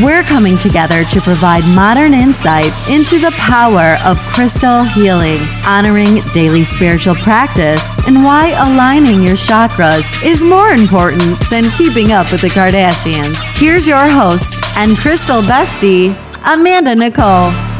We're coming together to provide modern insight into the power of crystal healing, honoring daily spiritual practice, and why aligning your chakras is more important than keeping up with the Kardashians. Here's your host and crystal bestie, Amanda Nicole.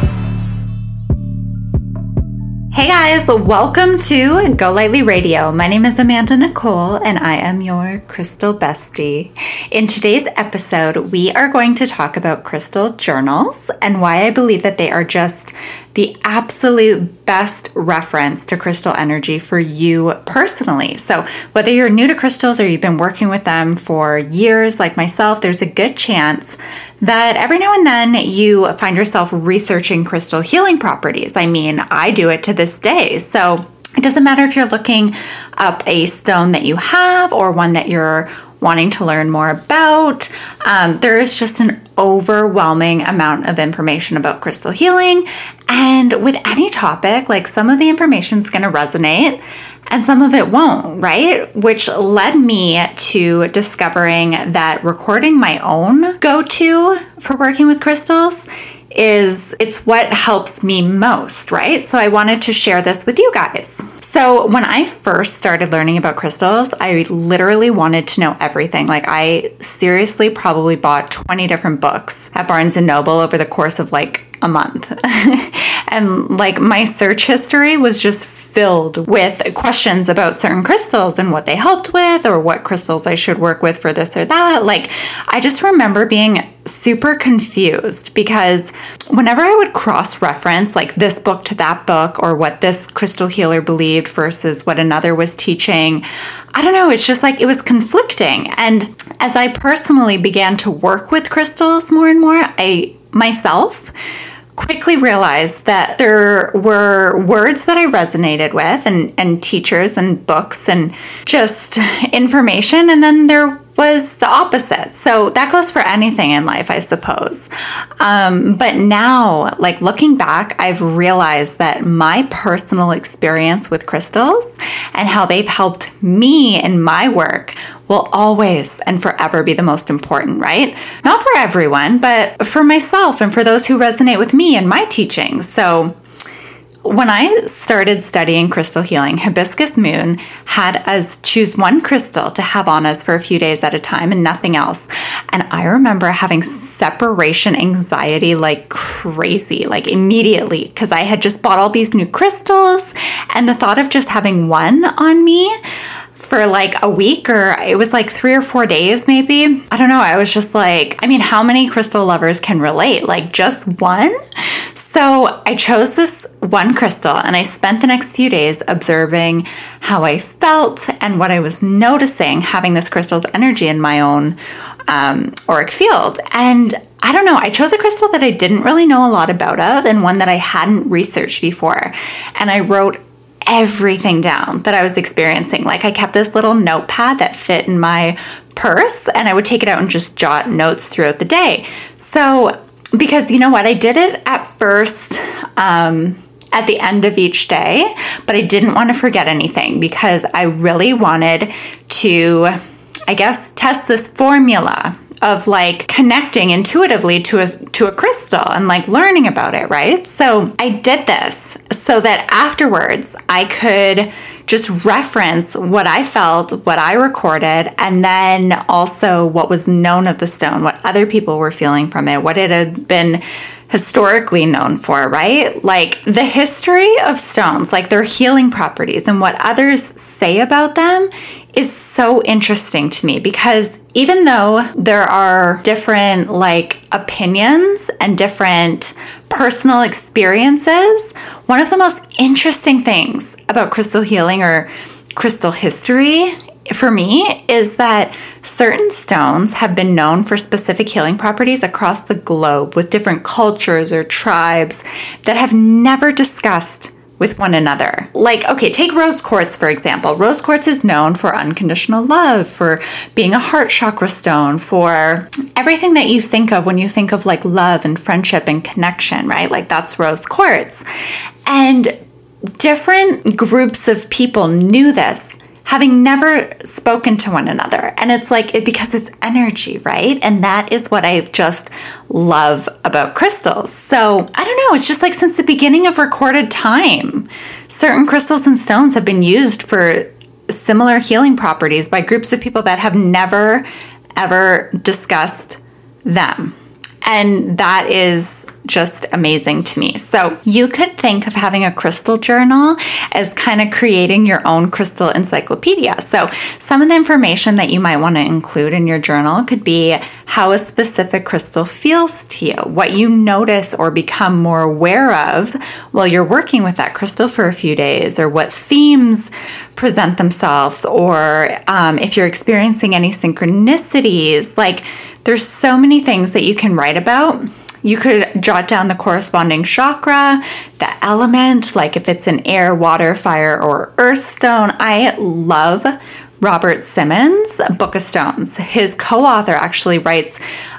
Hey guys, welcome to Go Lightly Radio. My name is Amanda Nicole and I am your crystal bestie. In today's episode, we are going to talk about crystal journals and why I believe that they are just the absolute best reference to crystal energy for you personally. So, whether you're new to crystals or you've been working with them for years, like myself, there's a good chance that every now and then you find yourself researching crystal healing properties. I mean, I do it to this day. So, it doesn't matter if you're looking up a stone that you have or one that you're wanting to learn more about. Um, there is just an overwhelming amount of information about crystal healing. And with any topic, like some of the information is going to resonate and some of it won't, right? Which led me to discovering that recording my own go to for working with crystals is it's what helps me most, right? So I wanted to share this with you guys. So, when I first started learning about crystals, I literally wanted to know everything. Like, I seriously probably bought 20 different books at Barnes and Noble over the course of like a month. and like, my search history was just filled with questions about certain crystals and what they helped with or what crystals I should work with for this or that. Like, I just remember being super confused because whenever I would cross reference like this book to that book or what this crystal healer believed versus what another was teaching, I don't know, it's just like it was conflicting. And as I personally began to work with crystals more and more, I myself quickly realized that there were words that I resonated with and, and teachers and books and just information. And then there was the opposite. So that goes for anything in life, I suppose. Um, but now, like looking back, I've realized that my personal experience with crystals and how they've helped me in my work will always and forever be the most important, right? Not for everyone, but for myself and for those who resonate with me and my teachings. So, when I started studying crystal healing, Hibiscus Moon had us choose one crystal to have on us for a few days at a time and nothing else. And I remember having separation anxiety like crazy, like immediately, because I had just bought all these new crystals and the thought of just having one on me for like a week or it was like three or four days, maybe. I don't know. I was just like, I mean, how many crystal lovers can relate? Like just one? So I chose this one crystal and I spent the next few days observing how I felt and what I was noticing having this crystal's energy in my own um, auric field. And I don't know, I chose a crystal that I didn't really know a lot about of and one that I hadn't researched before. And I wrote everything down that I was experiencing. Like I kept this little notepad that fit in my purse and I would take it out and just jot notes throughout the day. So, because you know what, I did it at first um, at the end of each day, but I didn't want to forget anything because I really wanted to, I guess, test this formula of like connecting intuitively to a to a crystal and like learning about it, right? So I did this so that afterwards I could just reference what I felt, what I recorded, and then also what was known of the stone, what other people were feeling from it, what it had been historically known for, right? Like the history of stones, like their healing properties and what others say about them is so interesting to me because even though there are different like opinions and different personal experiences, one of the most interesting things about crystal healing or crystal history for me is that certain stones have been known for specific healing properties across the globe with different cultures or tribes that have never discussed with one another. Like, okay, take rose quartz for example. Rose quartz is known for unconditional love, for being a heart chakra stone, for everything that you think of when you think of like love and friendship and connection, right? Like, that's rose quartz. And different groups of people knew this having never spoken to one another. And it's like, it, because it's energy, right? And that is what I just love about crystals. So I don't know, it's just like since the beginning of recorded time, certain crystals and stones have been used for similar healing properties by groups of people that have never, ever discussed them. And that is just amazing to me. So, you could think of having a crystal journal as kind of creating your own crystal encyclopedia. So, some of the information that you might want to include in your journal could be how a specific crystal feels to you, what you notice or become more aware of while you're working with that crystal for a few days, or what themes present themselves, or um, if you're experiencing any synchronicities. Like, there's so many things that you can write about you could jot down the corresponding chakra, the element, like if it's an air, water, fire, or earth stone. I love Robert Simmons' Book of Stones. His co author actually writes,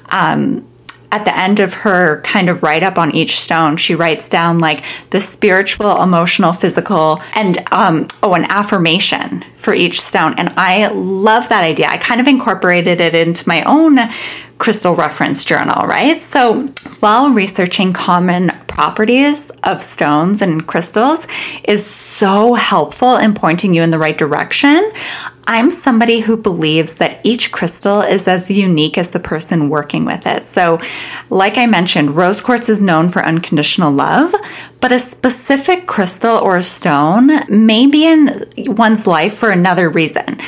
um, at the end of her kind of write up on each stone, she writes down like the spiritual, emotional, physical, and um, oh, an affirmation for each stone. And I love that idea. I kind of incorporated it into my own crystal reference journal, right? So while researching common properties of stones and crystals is so helpful in pointing you in the right direction, I'm somebody who believes that each crystal is as unique as the person working with it. So, like I mentioned, rose quartz is known for unconditional love, but a specific crystal or a stone may be in one's life for another reason.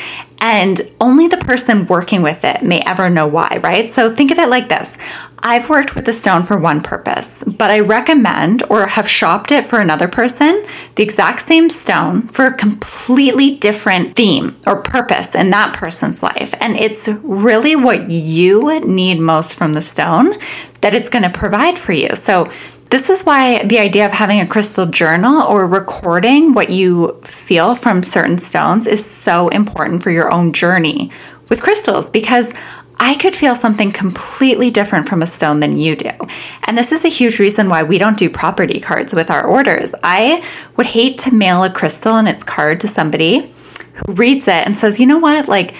And only the person working with it may ever know why, right? So think of it like this I've worked with the stone for one purpose, but I recommend or have shopped it for another person, the exact same stone for a completely different theme or purpose in that person's life. And it's really what you need most from the stone that it's going to provide for you. So this is why the idea of having a crystal journal or recording what you feel from certain stones is so important for your own journey with crystals because I could feel something completely different from a stone than you do. And this is a huge reason why we don't do property cards with our orders. I would hate to mail a crystal and its card to somebody who reads it and says, you know what, like,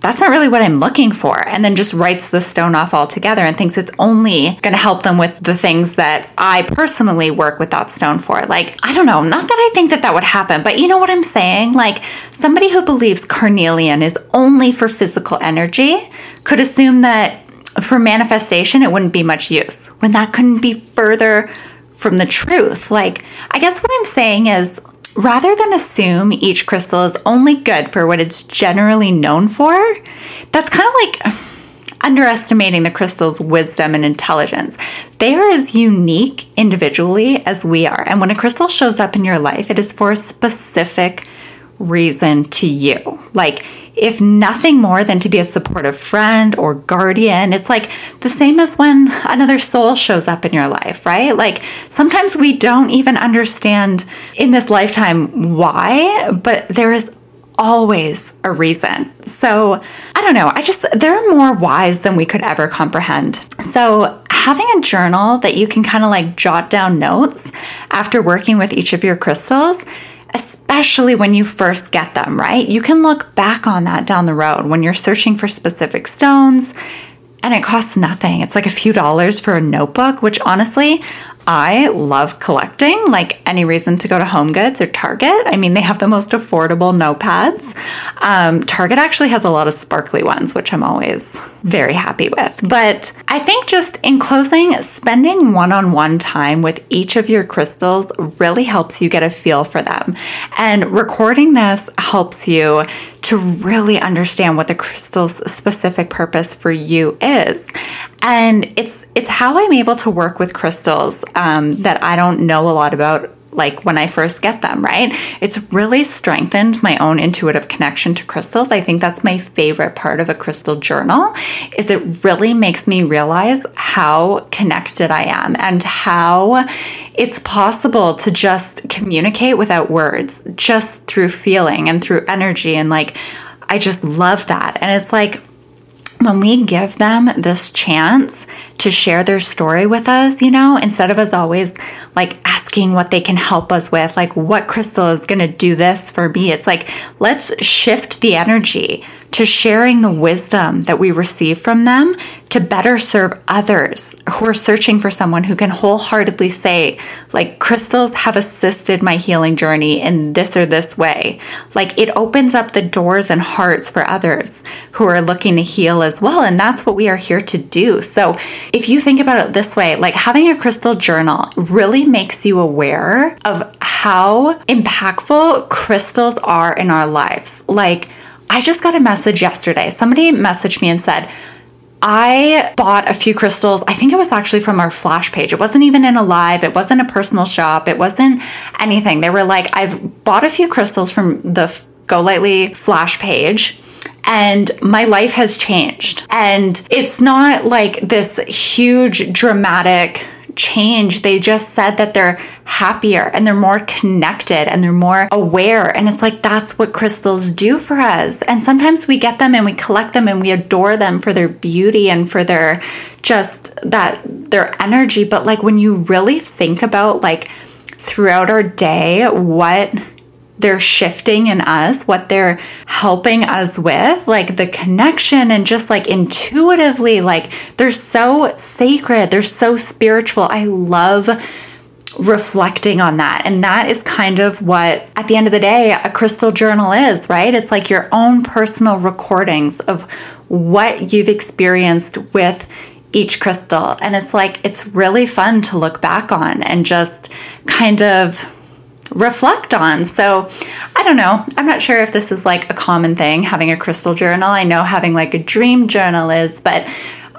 that's not really what I'm looking for. And then just writes the stone off altogether and thinks it's only going to help them with the things that I personally work with that stone for. Like, I don't know, not that I think that that would happen, but you know what I'm saying? Like, somebody who believes carnelian is only for physical energy could assume that for manifestation, it wouldn't be much use when that couldn't be further from the truth. Like, I guess what I'm saying is rather than assume each crystal is only good for what it's generally known for, that's kind of like underestimating the crystal's wisdom and intelligence. They are as unique individually as we are. And when a crystal shows up in your life, it is for a specific reason to you. Like, if nothing more than to be a supportive friend or guardian. It's like the same as when another soul shows up in your life, right? Like sometimes we don't even understand in this lifetime why, but there is always a reason. So, I don't know. I just, there are more whys than we could ever comprehend. So, having a journal that you can kind of like jot down notes after working with each of your crystals especially when you first get them, right? You can look back on that down the road when you're searching for specific stones and it costs nothing. It's like a few dollars for a notebook, which honestly, I love collecting, like any reason to go to Home Goods or Target. I mean, they have the most affordable notepads. Um, Target actually has a lot of sparkly ones, which I'm always very happy with. But I think just in closing, spending one on one time with each of your crystals really helps you get a feel for them. And recording this helps you to really understand what the crystal's specific purpose for you is. And it's it's how I'm able to work with crystals um, that I don't know a lot about like when I first get them, right? It's really strengthened my own intuitive connection to crystals. I think that's my favorite part of a crystal journal is it really makes me realize how connected I am and how it's possible to just communicate without words, just through feeling and through energy and like I just love that. And it's like when we give them this chance to share their story with us, you know, instead of us always like asking what they can help us with, like what crystal is going to do this for me, it's like let's shift the energy to sharing the wisdom that we receive from them to better serve others who are searching for someone who can wholeheartedly say, like, crystals have assisted my healing journey in this or this way. Like, it opens up the doors and hearts for others who are looking to heal as well. And that's what we are here to do. So, if you think about it this way, like having a crystal journal really makes you aware of how impactful crystals are in our lives. Like, I just got a message yesterday. Somebody messaged me and said, I bought a few crystals. I think it was actually from our flash page. It wasn't even in a live, it wasn't a personal shop, it wasn't anything. They were like, I've bought a few crystals from the Go Lightly flash page and my life has changed. And it's not like this huge dramatic change. They just said that they're happier and they're more connected and they're more aware. And it's like that's what crystals do for us. And sometimes we get them and we collect them and we adore them for their beauty and for their just that their energy. But like when you really think about like throughout our day, what they're shifting in us, what they're helping us with, like the connection and just like intuitively, like they're so sacred, they're so spiritual. I love reflecting on that. And that is kind of what, at the end of the day, a crystal journal is, right? It's like your own personal recordings of what you've experienced with each crystal. And it's like, it's really fun to look back on and just kind of reflect on. So I don't know. I'm not sure if this is like a common thing, having a crystal journal. I know having like a dream journal is, but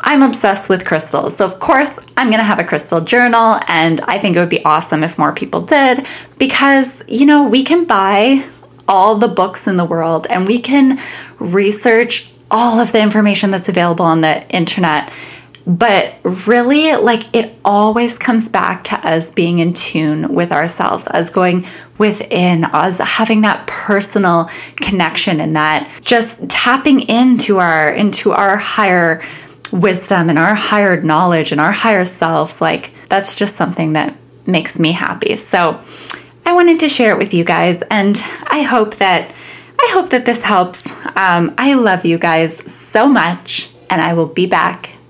I'm obsessed with crystals. So, of course, I'm going to have a crystal journal, and I think it would be awesome if more people did because, you know, we can buy all the books in the world and we can research all of the information that's available on the internet but really, like it always comes back to us being in tune with ourselves, us going within, us having that personal connection and that just tapping into our into our higher wisdom and our higher knowledge and our higher selves. Like that's just something that makes me happy. So I wanted to share it with you guys, and I hope that I hope that this helps. Um, I love you guys so much, and I will be back